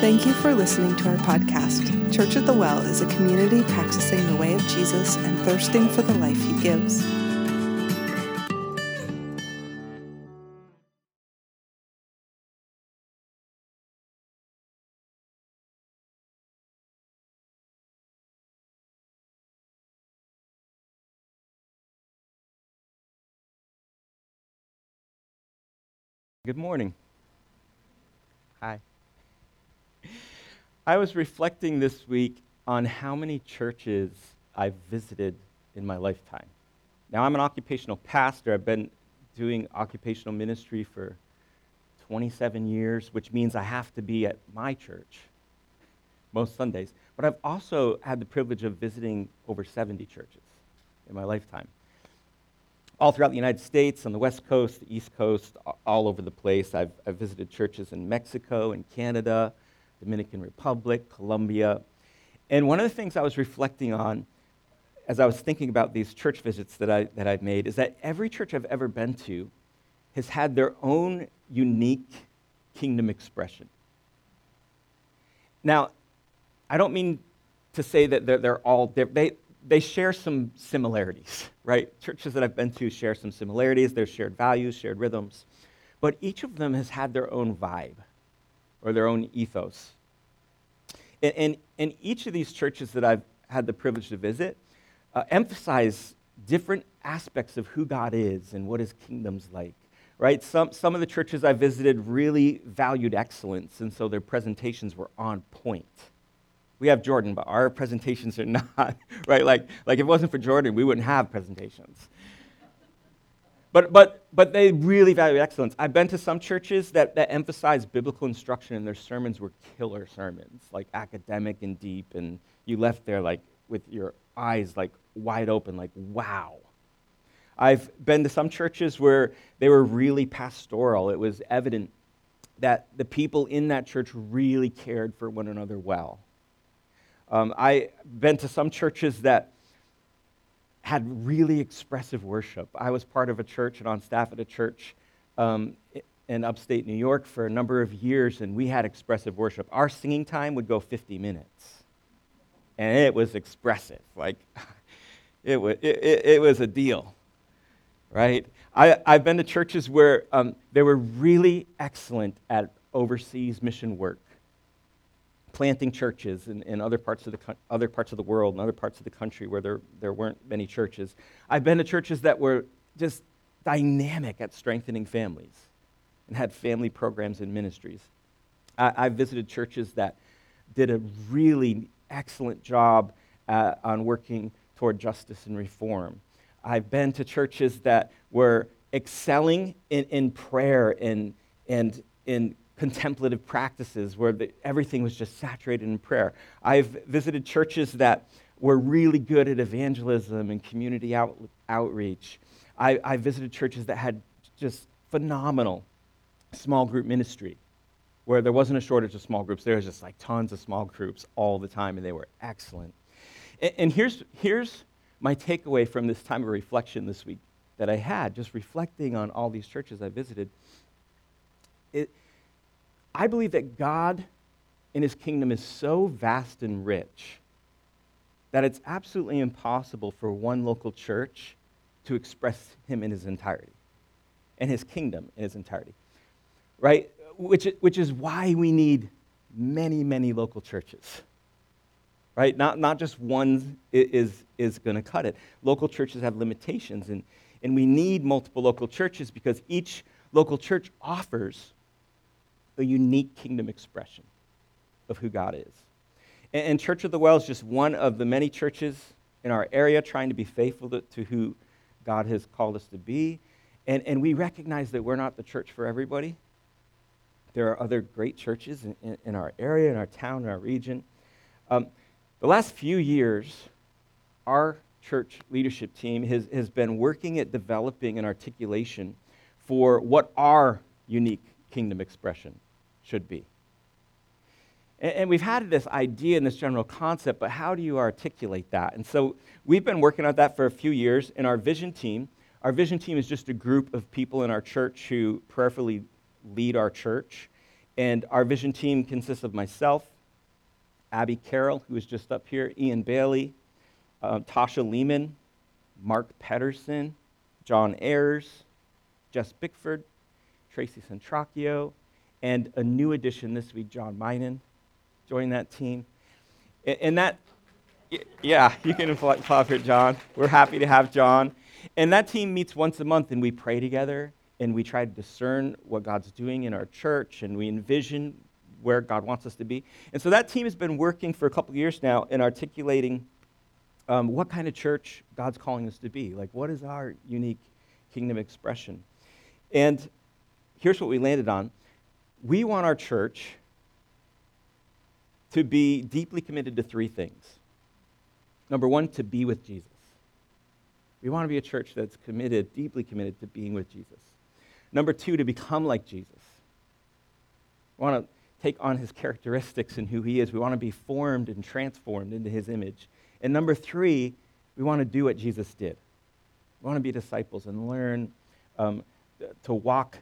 Thank you for listening to our podcast. Church at the Well is a community practicing the way of Jesus and thirsting for the life he gives. Good morning. Hi. I was reflecting this week on how many churches I've visited in my lifetime. Now, I'm an occupational pastor. I've been doing occupational ministry for 27 years, which means I have to be at my church most Sundays. But I've also had the privilege of visiting over 70 churches in my lifetime all throughout the United States, on the West Coast, the East Coast, all over the place. I've, I've visited churches in Mexico and Canada, Dominican Republic, Colombia. And one of the things I was reflecting on as I was thinking about these church visits that, I, that I've made is that every church I've ever been to has had their own unique kingdom expression. Now, I don't mean to say that they're, they're all, they're, they, they share some similarities, right? Churches that I've been to share some similarities. There's shared values, shared rhythms. But each of them has had their own vibe or their own ethos. And, and, and each of these churches that I've had the privilege to visit uh, emphasize different aspects of who God is and what his kingdom's like. Right? Some, some of the churches I visited really valued excellence, and so their presentations were on point we have Jordan, but our presentations are not, right? Like, like if it wasn't for Jordan, we wouldn't have presentations. But, but, but they really value excellence. I've been to some churches that, that emphasize biblical instruction, and their sermons were killer sermons, like academic and deep, and you left there like with your eyes like wide open, like, wow. I've been to some churches where they were really pastoral. It was evident that the people in that church really cared for one another well. Um, I've been to some churches that had really expressive worship. I was part of a church and on staff at a church um, in upstate New York for a number of years, and we had expressive worship. Our singing time would go 50 minutes, and it was expressive. Like, it was, it, it, it was a deal, right? I, have been to churches where um, they were really excellent at overseas mission work planting churches in, in other, parts of the, other parts of the world and other parts of the country where there, there weren't many churches. I've been to churches that were just dynamic at strengthening families and had family programs and ministries. I, I visited churches that did a really excellent job at, on working toward justice and reform. I've been to churches that were excelling in, in prayer and, and in contemplative practices where the, everything was just saturated in prayer. I've visited churches that were really good at evangelism and community out, outreach. I, I visited churches that had just phenomenal small group ministry where there wasn't a shortage of small groups. There was just like tons of small groups all the time, and they were excellent. And, and here's, here's my takeaway from this time of reflection this week that I had, just reflecting on all these churches I visited. It, I believe that God in his kingdom is so vast and rich that it's absolutely impossible for one local church to express him in his entirety and his kingdom in his entirety. Right? Which, which is why we need many, many local churches. Right? Not, not just one is, is going to cut it. Local churches have limitations, and, and we need multiple local churches because each local church offers a unique kingdom expression of who God is. And, Church of the Well is just one of the many churches in our area trying to be faithful to, to who God has called us to be. And, and we recognize that we're not the church for everybody. There are other great churches in, in, in our area, in our town, in our region. Um, the last few years, our church leadership team has, has been working at developing an articulation for what our unique kingdom expression should be. And, and we've had this idea and this general concept, but how do you articulate that? And so we've been working on that for a few years in our vision team. Our vision team is just a group of people in our church who prayerfully lead our church. And our vision team consists of myself, Abby Carroll, who is just up here, Ian Bailey, uh, Tasha Lehman, Mark Pedersen, John Ayers, Jess Bickford, Tracy Centracchio, and a new addition this week, John Minen, joined that team. And that, yeah, you can clap for John. We're happy to have John. And that team meets once a month, and we pray together, and we try to discern what God's doing in our church, and we envision where God wants us to be. And so that team has been working for a couple years now in articulating um, what kind of church God's calling us to be. Like, what is our unique kingdom expression? And here's what we landed on we want our church to be deeply committed to three things. Number one, to be with Jesus. We want to be a church that's committed, deeply committed to being with Jesus. Number two, to become like Jesus. We want to take on his characteristics and who he is. We want to be formed and transformed into his image. And number three, we want to do what Jesus did. We want to be disciples and learn um, to walk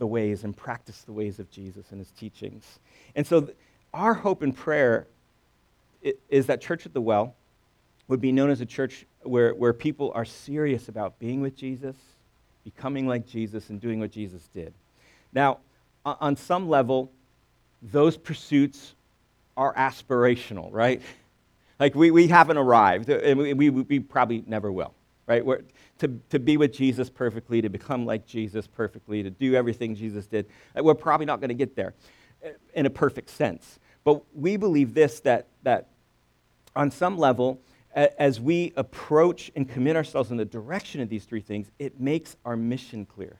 the ways and practice the ways of Jesus and his teachings. And so, th- our hope and prayer is that Church at the Well would be known as a church where, where people are serious about being with Jesus, becoming like Jesus, and doing what Jesus did. Now, on some level, those pursuits are aspirational, right? Like we, we haven't arrived, and we, we, we probably never will, right? To, to be with Jesus perfectly, to become like Jesus perfectly, to do everything Jesus did, we're probably not going to get there uh, in a perfect sense. But we believe this that, that on some level, as we approach and commit ourselves in the direction of these three things, it makes our mission clear,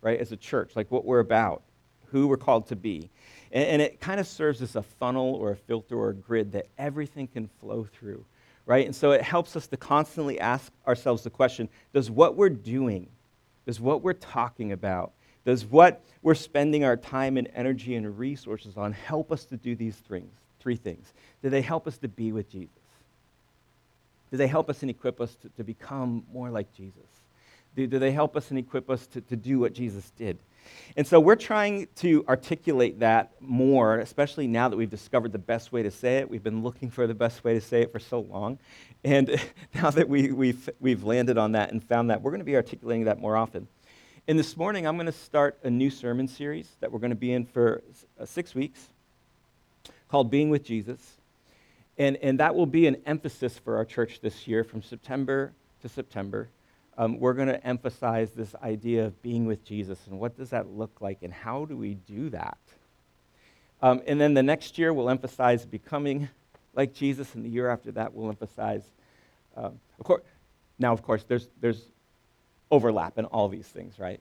right, as a church, like what we're about who we're called to be. And, and it kind of serves as a funnel or a filter or a grid that everything can flow through, right? And so it helps us to constantly ask ourselves the question does what we're doing, does what we're talking about, does what we're spending our time and energy and resources on help us to do these things, three things? Do they help us to be with Jesus? Do they help us and equip us to, to become more like Jesus? Do, do they help us and equip us to, to do what Jesus did? And so we're trying to articulate that more, especially now that we've discovered the best way to say it. We've been looking for the best way to say it for so long. And now that we, we've, we've landed on that and found that, we're going to be articulating that more often. And this morning, I'm going to start a new sermon series that we're going to be in for uh, six weeks called Being with Jesus. And, and that will be an emphasis for our church this year from September to September um, we're going to emphasize this idea of being with Jesus and what does that look like and how do we do that? Um, and then the next year, we'll emphasize becoming like Jesus, and the year after that, we'll emphasize. Um, of course, now, of course, there's, there's overlap in all these things, right?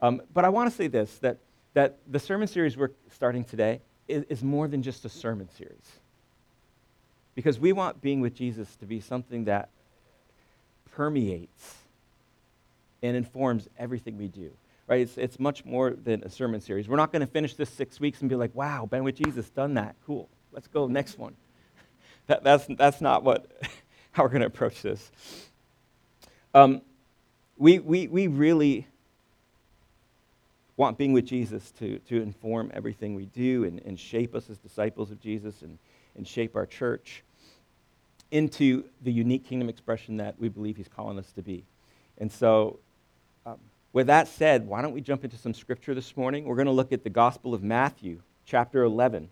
Um, but I want to say this that, that the sermon series we're starting today is, is more than just a sermon series. Because we want being with Jesus to be something that permeates and informs everything we do. Right? It's, it's much more than a sermon series. We're not going to finish this six weeks and be like, wow, been with Jesus, done that. Cool. Let's go next one. That, that's, that's not what, how we're going to approach this. Um, we, we, we really want being with Jesus to, to inform everything we do and, and shape us as disciples of Jesus and, and shape our church into the unique kingdom expression that we believe he's calling us to be. And so, um, with that said, why don't we jump into some scripture this morning? We're going to look at the Gospel of Matthew, chapter 11,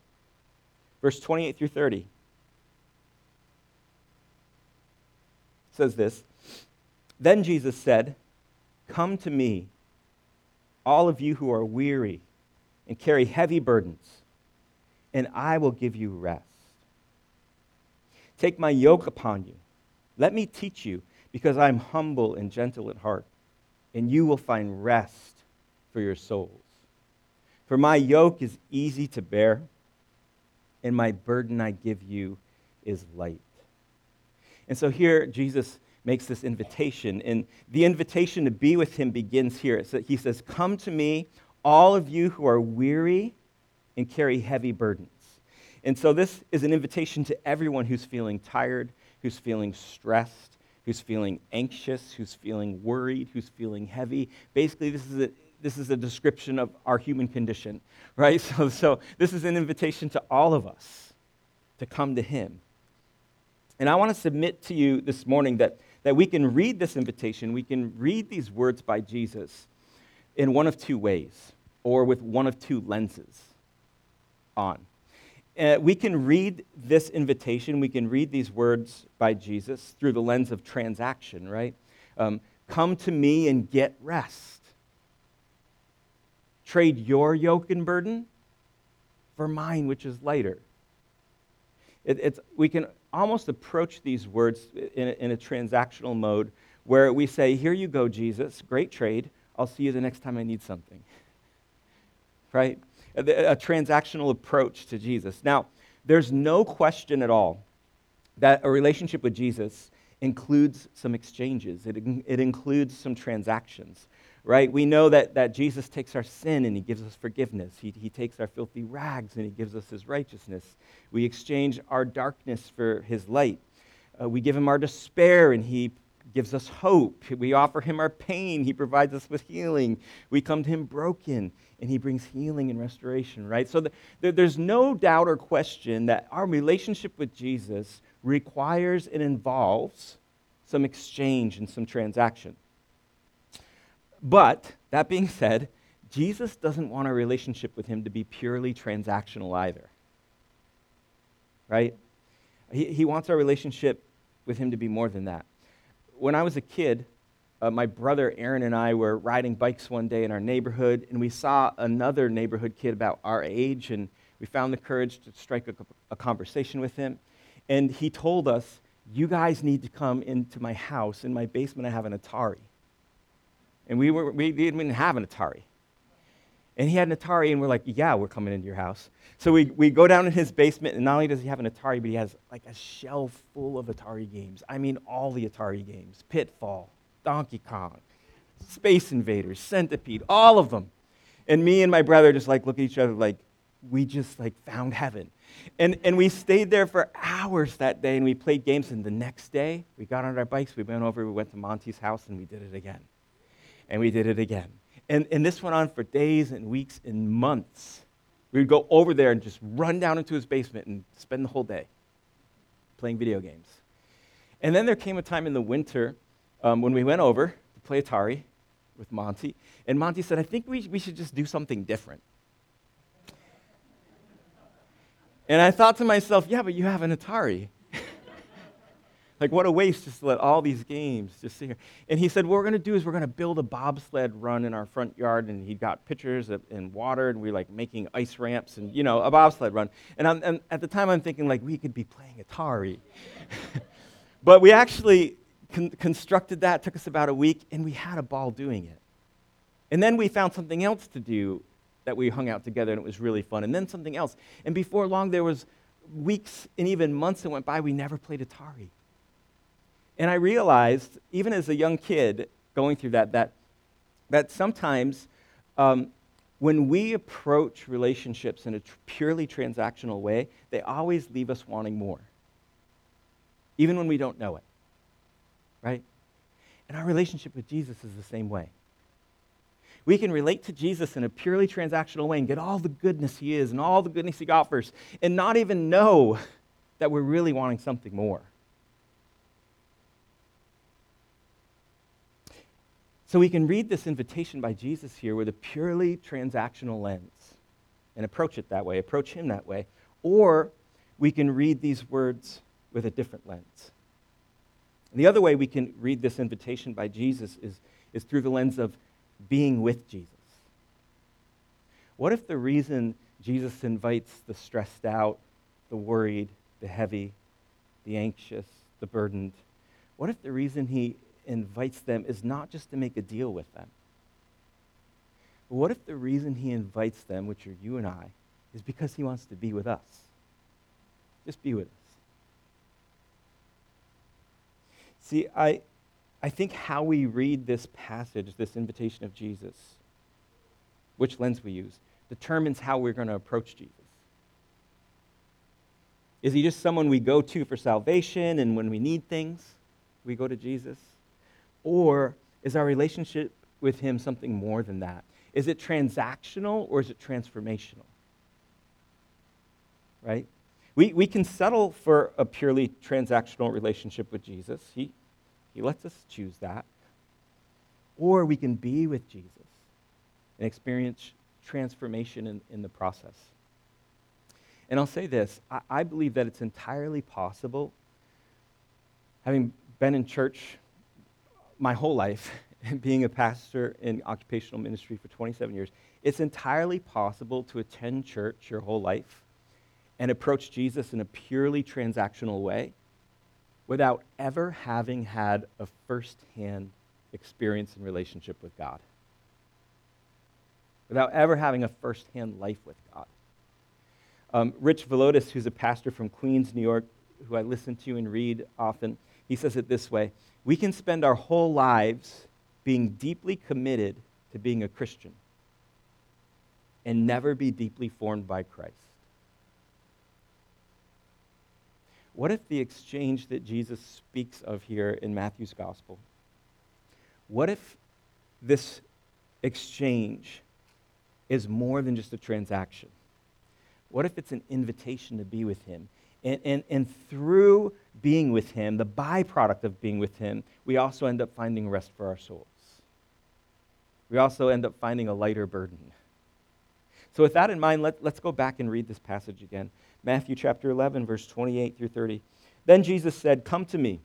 verse 28 through 30. It says this Then Jesus said, Come to me, all of you who are weary and carry heavy burdens, and I will give you rest. Take my yoke upon you. Let me teach you, because I am humble and gentle at heart, and you will find rest for your souls. For my yoke is easy to bear, and my burden I give you is light. And so here, Jesus makes this invitation, and the invitation to be with him begins here. he says, Come to me, all of you who are weary and carry heavy burdens and so this is an invitation to everyone who's feeling tired, who's feeling stressed, who's feeling anxious, who's feeling worried, who's feeling heavy. Basically, this is, a, this is a description of our human condition, right? So, so this is an invitation to all of us to come to Him. And I want to submit to you this morning that, that we can read this invitation, we can read these words by Jesus in one of two ways, or with one of two lenses on. Uh, we can read this invitation, we can read these words by Jesus through the lens of transaction, right? Um, Come to me and get rest. Trade your yoke and burden for mine, which is lighter. It, it's, we can almost approach these words in a, in a transactional mode where we say, Here you go, Jesus, great trade. I'll see you the next time I need something. Right? A, transactional approach to Jesus. Now, there's no question at all that a relationship with Jesus includes some exchanges, it, it includes some transactions, right? We know that, that Jesus takes our sin and he gives us forgiveness. He, he takes our filthy rags and he gives us his righteousness. We exchange our darkness for his light. Uh, we give him our despair and he gives us hope. We offer him our pain. He provides us with healing. We come to him broken, and he brings healing and restoration, right? So the, the, there's no doubt or question that our relationship with Jesus requires and involves some exchange and some transaction. But, that being said, Jesus doesn't want our relationship with him to be purely transactional either. Right? He, he wants our relationship with him to be more than that. When I was a kid, uh, my brother Aaron and I were riding bikes one day in our neighborhood, and we saw another neighborhood kid about our age, and we found the courage to strike a, a conversation with him. And he told us, You guys need to come into my house. In my basement, I have an Atari. And we, were, we didn't have an Atari. And he had an Atari, and we're like, Yeah, we're coming into your house. So we, we go down in his basement, and not only does he have an Atari, but he has like a shelf full of Atari games. I mean, all the Atari games Pitfall, Donkey Kong, Space Invaders, Centipede, all of them. And me and my brother just like look at each other like, we just like found heaven. And, and we stayed there for hours that day and we played games. And the next day, we got on our bikes, we went over, we went to Monty's house, and we did it again. And we did it again. And, and this went on for days and weeks and months. We would go over there and just run down into his basement and spend the whole day playing video games. And then there came a time in the winter um, when we went over to play Atari with Monty. And Monty said, I think we, we should just do something different. And I thought to myself, yeah, but you have an Atari. Like, what a waste just to let all these games just sit here. And he said, what we're going to do is we're going to build a bobsled run in our front yard. And he got pitchers and water, and we are like making ice ramps and, you know, a bobsled run. And, and at the time, I'm thinking, like, we could be playing Atari. but we actually con- constructed that, took us about a week, and we had a ball doing it. And then we found something else to do that we hung out together and it was really fun. And then something else. And before long, there was weeks and even months that went by, we never played Atari. And I realized, even as a young kid going through that, that, that sometimes um, when we approach relationships in a tr- purely transactional way, they always leave us wanting more, even when we don't know it. Right? And our relationship with Jesus is the same way. We can relate to Jesus in a purely transactional way and get all the goodness he is and all the goodness he offers and not even know that we're really wanting something more. So we can read this invitation by Jesus here with a purely transactional lens and approach it that way, approach him that way. Or we can read these words with a different lens. And the other way we can read this invitation by Jesus is, is through the lens of being with Jesus? What if the reason Jesus invites the stressed out, the worried, the heavy, the anxious, the burdened, what if the reason he invites them is not just to make a deal with them? But what if the reason he invites them, which are you and I, is because he wants to be with us? Just be with us. See, I, I think how we read this passage, this invitation of Jesus, which lens we use, determines how we're going to approach Jesus. Is he just someone we go to for salvation and when we need things, we go to Jesus? Or is our relationship with him something more than that? Is it transactional or is it transformational? Right? We, we can settle for a purely transactional relationship with Jesus. He, he lets us choose that. Or we can be with Jesus and experience transformation in, in the process. And I'll say this I, I believe that it's entirely possible, having been in church my whole life being a pastor in occupational ministry for 27 years, it's entirely possible to attend church your whole life and approach Jesus in a purely transactional way without ever having had a firsthand experience and relationship with God. Without ever having a firsthand life with God. Um, Rich Villodas, who's a pastor from Queens, New York, who I listen to and read often, he says it this way We can spend our whole lives being deeply committed to being a Christian and never be deeply formed by Christ. What if the exchange that Jesus speaks of here in Matthew's gospel, what if this exchange is more than just a transaction? What if it's an invitation to be with Him? And, and, and through being with Him, the byproduct of being with Him, we also end up finding rest for our souls. We also end up finding a lighter burden. So, with that in mind, let, let's go back and read this passage again. Matthew chapter 11, verse 28 through 30. Then Jesus said, Come to me,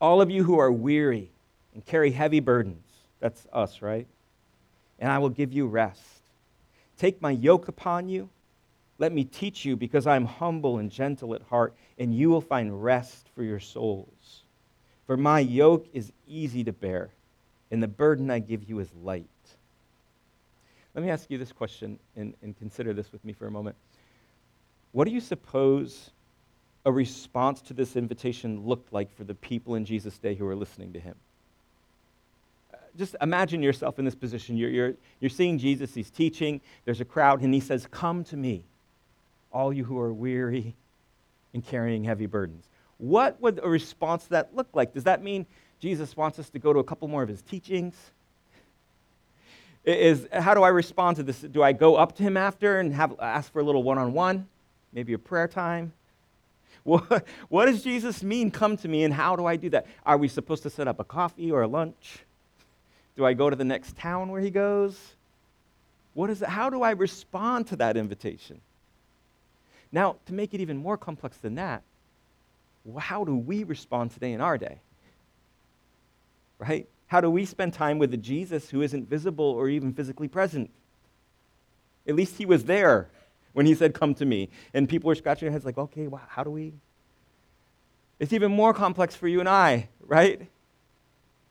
all of you who are weary and carry heavy burdens. That's us, right? And I will give you rest. Take my yoke upon you let me teach you, because I am humble and gentle at heart, and you will find rest for your souls. For my yoke is easy to bear, and the burden I give you is light. Let me ask you this question and, and consider this with me for a moment. What do you suppose a response to this invitation looked like for the people in Jesus' day who were listening to him? just imagine yourself in this position. You're, you're, you're seeing Jesus, he's teaching, there's a crowd, and he says, Come to me all you who are weary and carrying heavy burdens. What would a response to that look like? Does that mean Jesus wants us to go to a couple more of his teachings? Is, how do I respond to this? Do I go up to him after and have, ask for a little one on one? Maybe a prayer time? What, what does Jesus mean, come to me, and how do I do that? Are we supposed to set up a coffee or a lunch? Do I go to the next town where he goes? What is? How do I respond to that invitation? Now, to make it even more complex than that, how do we respond today in our day? Right? How do we spend time with a Jesus who isn't visible or even physically present? At least he was there when he said, Come to me. And people were scratching their heads, like, okay, well, how do we? It's even more complex for you and I, right?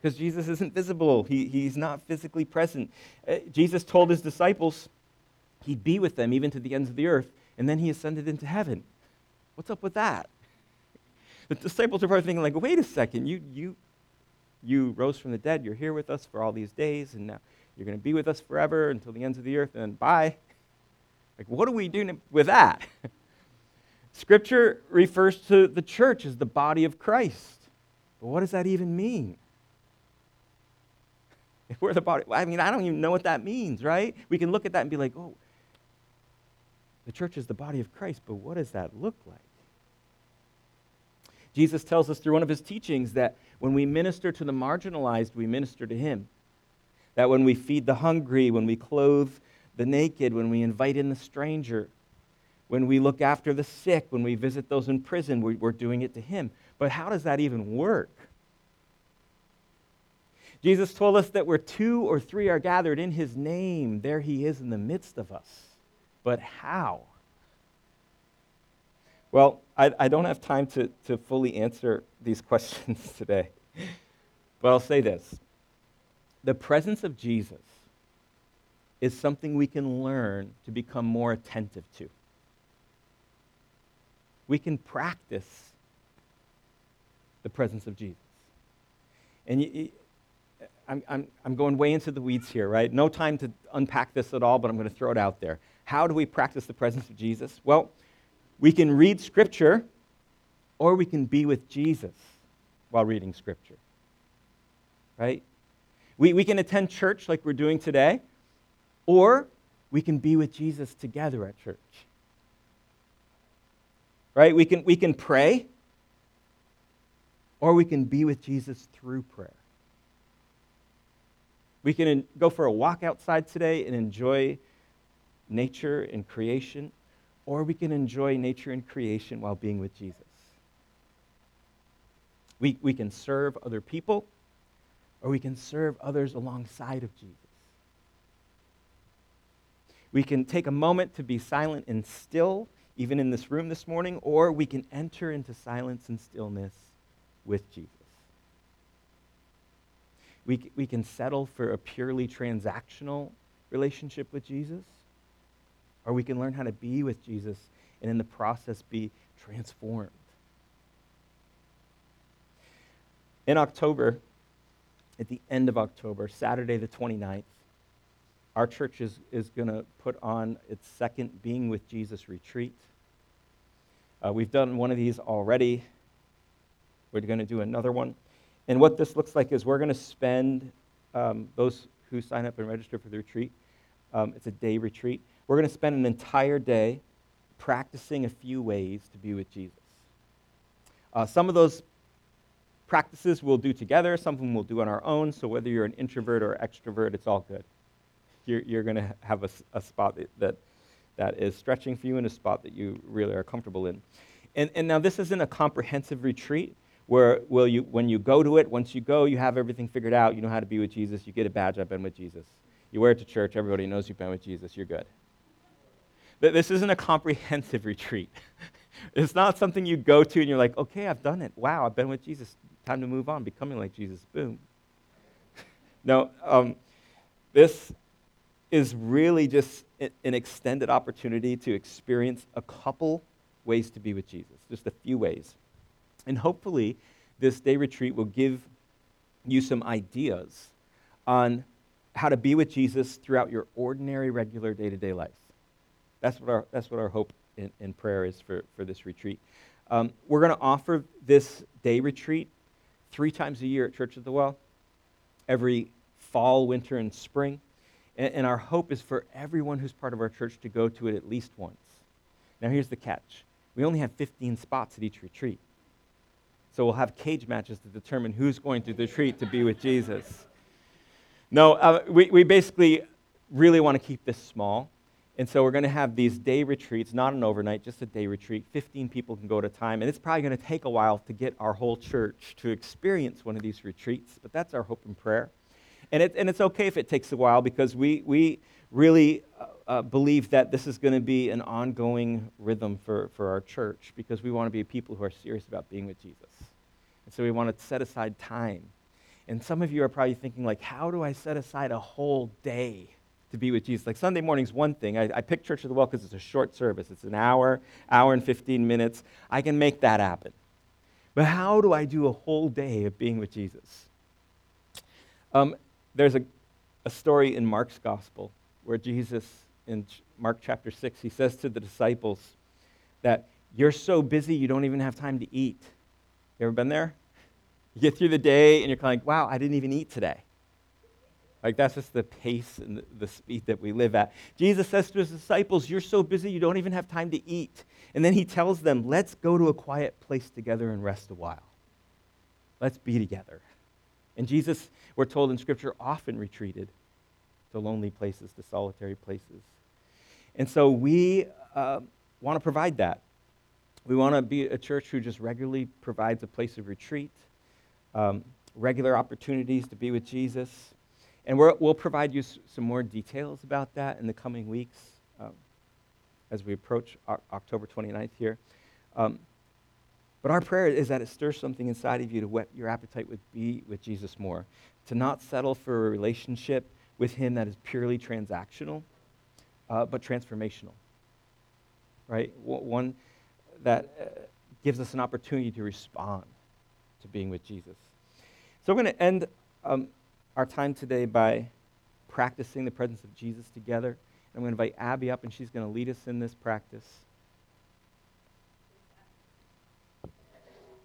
Because Jesus isn't visible, he, he's not physically present. Uh, Jesus told his disciples he'd be with them even to the ends of the earth and then he ascended into heaven. What's up with that? The disciples are probably thinking, like, wait a second, you, you, you rose from the dead, you're here with us for all these days, and now you're going to be with us forever until the ends of the earth, and then bye. Like, what do we do with that? Scripture refers to the church as the body of Christ. But what does that even mean? If we're the body, I mean, I don't even know what that means, right? We can look at that and be like, oh, the church is the body of Christ, but what does that look like? Jesus tells us through one of his teachings that when we minister to the marginalized, we minister to him. That when we feed the hungry, when we clothe the naked, when we invite in the stranger, when we look after the sick, when we visit those in prison, we're doing it to him. But how does that even work? Jesus told us that where two or three are gathered in his name, there he is in the midst of us. But how? Well, I, I don't have time to, to fully answer these questions today, but I'll say this. The presence of Jesus is something we can learn to become more attentive to. We can practice the presence of Jesus. And you, I'm, I'm, I'm going way into the weeds here, right? No time to unpack this at all, but I'm going to throw it out there. How do we practice the presence of Jesus? Well, we can read Scripture or we can be with Jesus while reading Scripture. Right? We, we can attend church like we're doing today, Or we can be with Jesus together at church. Right? We can, we can pray, or we can be with Jesus through prayer. We can go for a walk outside today and enjoy nature and creation, or we can enjoy nature and creation while being with Jesus. We, we can serve other people, or we can serve others alongside of Jesus. We can take a moment to be silent and still, even in this room this morning, or we can enter into silence and stillness with Jesus. We, we can settle for a purely transactional relationship with Jesus, or we can learn how to be with Jesus and in the process be transformed. In October, at the end of October, Saturday the 29th, our church is, is going to put on its second Being with Jesus retreat. Uh, we've done one of these already. We're going to do another one. And what this looks like is we're going to spend, um, those who sign up and register for the retreat, um, it's a day retreat. We're going to spend an entire day practicing a few ways to be with Jesus. Uh, some of those practices we'll do together, some of them we'll do on our own. So whether you're an introvert or extrovert, it's all good. You're, you're going to have a, a spot that, that, that is stretching for you and a spot that you really are comfortable in. And, and now this isn't a comprehensive retreat where will you, when you go to it, once you go, you have everything figured out. You know how to be with Jesus. You get a badge, I've been with Jesus. You wear it to church, everybody knows you've been with Jesus. You're good. But this isn't a comprehensive retreat. it's not something you go to and you're like, okay, I've done it. Wow, I've been with Jesus. Time to move on, becoming like Jesus. Boom. no, um, this is really just an extended opportunity to experience a couple ways to be with Jesus, just a few ways. And hopefully, this day retreat will give you some ideas on how to be with Jesus throughout your ordinary, regular day to day life. That's what our, that's what our hope in prayer is for, for this retreat. Um, we're going to offer this day retreat three times a year at Church of the Well, every fall, winter, and spring. And, and our hope is for everyone who's part of our church to go to it at least once. Now, here's the catch we only have 15 spots at each retreat. So we'll have cage matches to determine who's going to the retreat to be with Jesus. No, uh, we, we basically really want to keep this small. And so we're going to have these day retreats, not an overnight, just a day retreat. 15 people can go at a time. And it's probably going to take a while to get our whole church to experience one of these retreats, but that's our hope and prayer. And, it, and it's okay if it takes a while because we, we really uh, uh, believe that this is going to be an ongoing rhythm for, for our church because we want to be people who are serious about being with Jesus. And so we want to set aside time. And some of you are probably thinking, like, how do I set aside a whole day to be with Jesus? Like, Sunday morning's one thing. I, I pick Church of the Well because it's a short service. It's an hour, hour and 15 minutes. I can make that happen. But how do I do a whole day of being with Jesus? Um, there's a, a story in Mark's gospel where Jesus, in Mark chapter 6, he says to the disciples that you're so busy you don't even have time to eat. You ever been there? You get through the day and you're kind of like, wow, I didn't even eat today. Like that's just the pace and the speed that we live at. Jesus says to his disciples, You're so busy you don't even have time to eat. And then he tells them, Let's go to a quiet place together and rest a while. Let's be together. And Jesus, we're told in Scripture, often retreated to lonely places, to solitary places. And so we uh, want to provide that. We want to be a church who just regularly provides a place of retreat, um, regular opportunities to be with Jesus. And we will provide you s- some more details about that in the coming weeks um, as we approach o- October 29th here. Um, but our prayer is that it stirs something inside of you to whet your appetite with be with Jesus more, to not settle for a relationship with Him that is purely transactional, uh, but transformational. Right? One that uh, gives us an opportunity to respond to being with Jesus. So we're going to end um, our time today by practicing the presence of Jesus together. I'm going to invite Abby up, and she's going to lead us in this practice.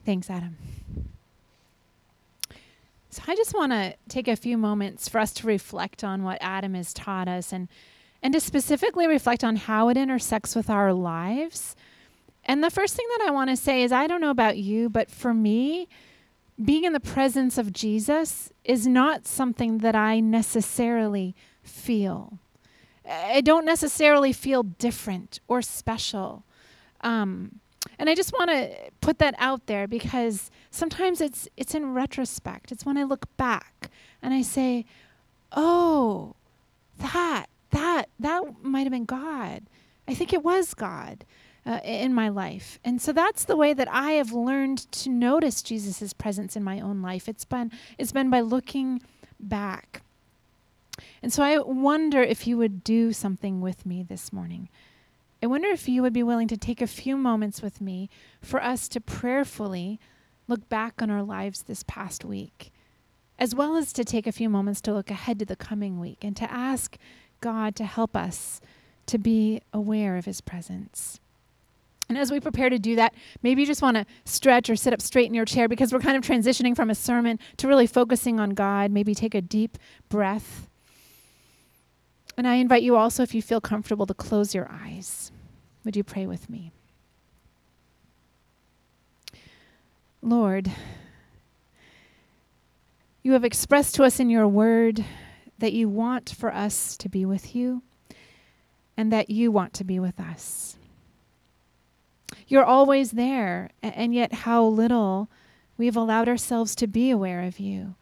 Thanks, Adam. So I just want to take a few moments for us to reflect on what Adam has taught us and and to specifically reflect on how it intersects with our lives. And the first thing that I want to say is I don't know about you, but for me, being in the presence of Jesus is not something that I necessarily feel. I don't necessarily feel different or special. Um, and I just want to put that out there because sometimes it's it's in retrospect. It's when I look back and I say, "Oh, that that that might have been God. I think it was God." Uh, in my life. And so that's the way that I have learned to notice Jesus' presence in my own life. It's been it's been by looking back. And so I wonder if you would do something with me this morning. I wonder if you would be willing to take a few moments with me for us to prayerfully look back on our lives this past week, as well as to take a few moments to look ahead to the coming week and to ask God to help us to be aware of His presence. And as we prepare to do that, maybe you just want to stretch or sit up straight in your chair because we're kind of transitioning from a sermon to really focusing on God. Maybe take a deep breath. And I invite you also, if you feel comfortable, to close your eyes. Would you pray with me? Lord, you have expressed to us in your word that you want for us to be with you and that you want to be with us. You're always there, and yet how little we've allowed ourselves to be aware of you.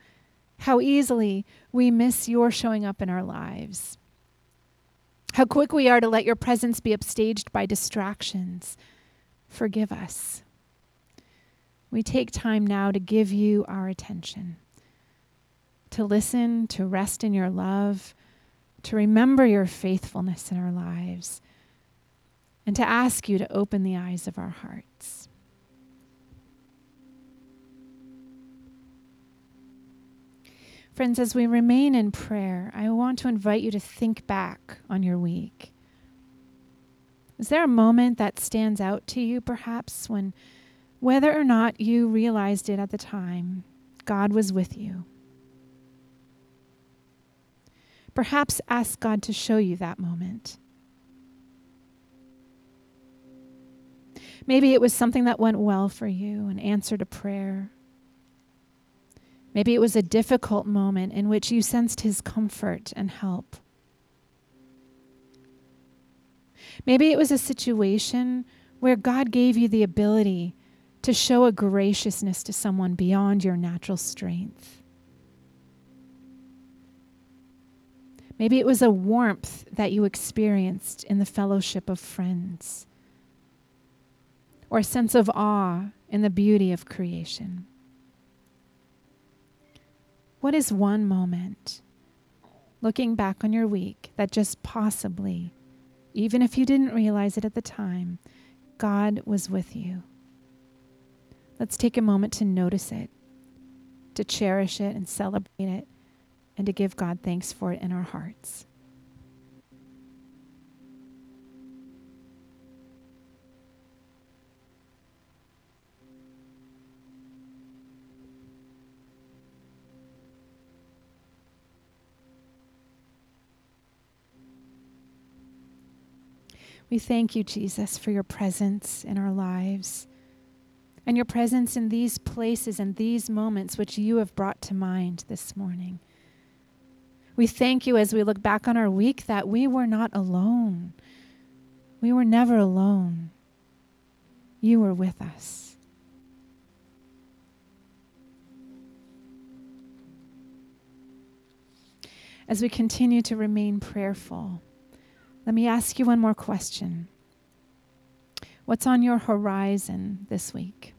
How easily we miss your showing up in our lives. How quick we are to let your presence be upstaged by distractions. Forgive us. We take time now to give you our attention, to listen, to rest in your love, to remember your faithfulness in our lives, and to ask you to open the eyes of our hearts. Friends, as we remain in prayer, I want to invite you to think back on your week. Is there a moment that stands out to you, perhaps, when, whether or not you realized it at the time, God was with you? Perhaps ask God to show you that moment. Maybe it was something that went well for you, an answer to prayer. Maybe it was a difficult moment in which you sensed his comfort and help. Maybe it was a situation where God gave you the ability to show a graciousness to someone beyond your natural strength. Maybe it was a warmth that you experienced in the fellowship of friends or sense of awe in the beauty of creation. What is one moment, looking back on your week, that just possibly, even if you didn't realize it at the time, God was with you? Let's take a moment to notice it, to cherish it and celebrate it, and to give God thanks for it in our hearts. We thank you, Jesus, for your presence in our lives and your presence in these places and these moments which you have brought to mind this morning. We thank you as we look back on our week that we were not alone. We were never alone. You were with us. As we continue to remain prayerful, let me ask you one more question. What's on your horizon this week?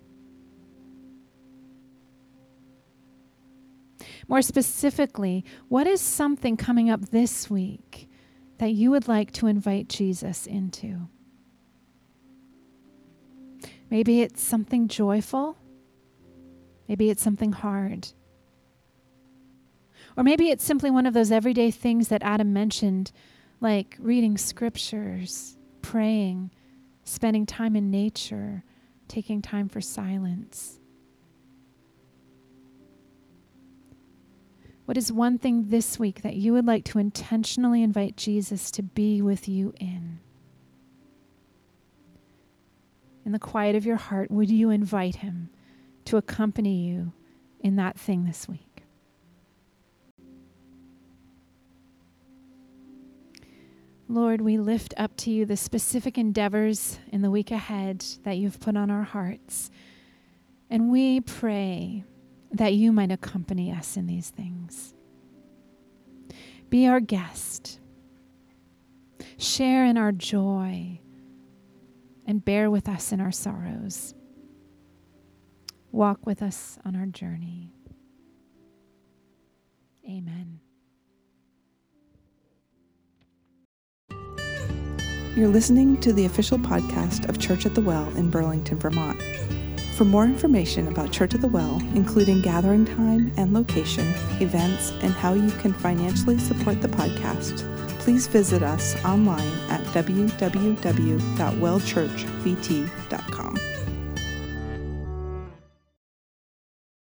More specifically, what is something coming up this week that you would like to invite Jesus into? Maybe it's something joyful. Maybe it's something hard. Or maybe it's simply one of those everyday things that Adam mentioned like reading scriptures, praying, spending time in nature, taking time for silence. What is one thing this week that you would like to intentionally invite Jesus to be with you in? In the quiet of your heart, would you invite him to accompany you in that thing this week? Lord, we lift up to you the specific endeavors in the week ahead that you've put on our hearts. And we pray that you might accompany us in these things. Be our guest. Share in our joy and bear with us in our sorrows. Walk with us on our journey. Amen. You're listening to the official podcast of Church at the Well in Burlington, Vermont. For more information about Church at the Well, including gathering time and location, events, and how you can financially support the podcast, please visit us online at www.wellchurchvt.com.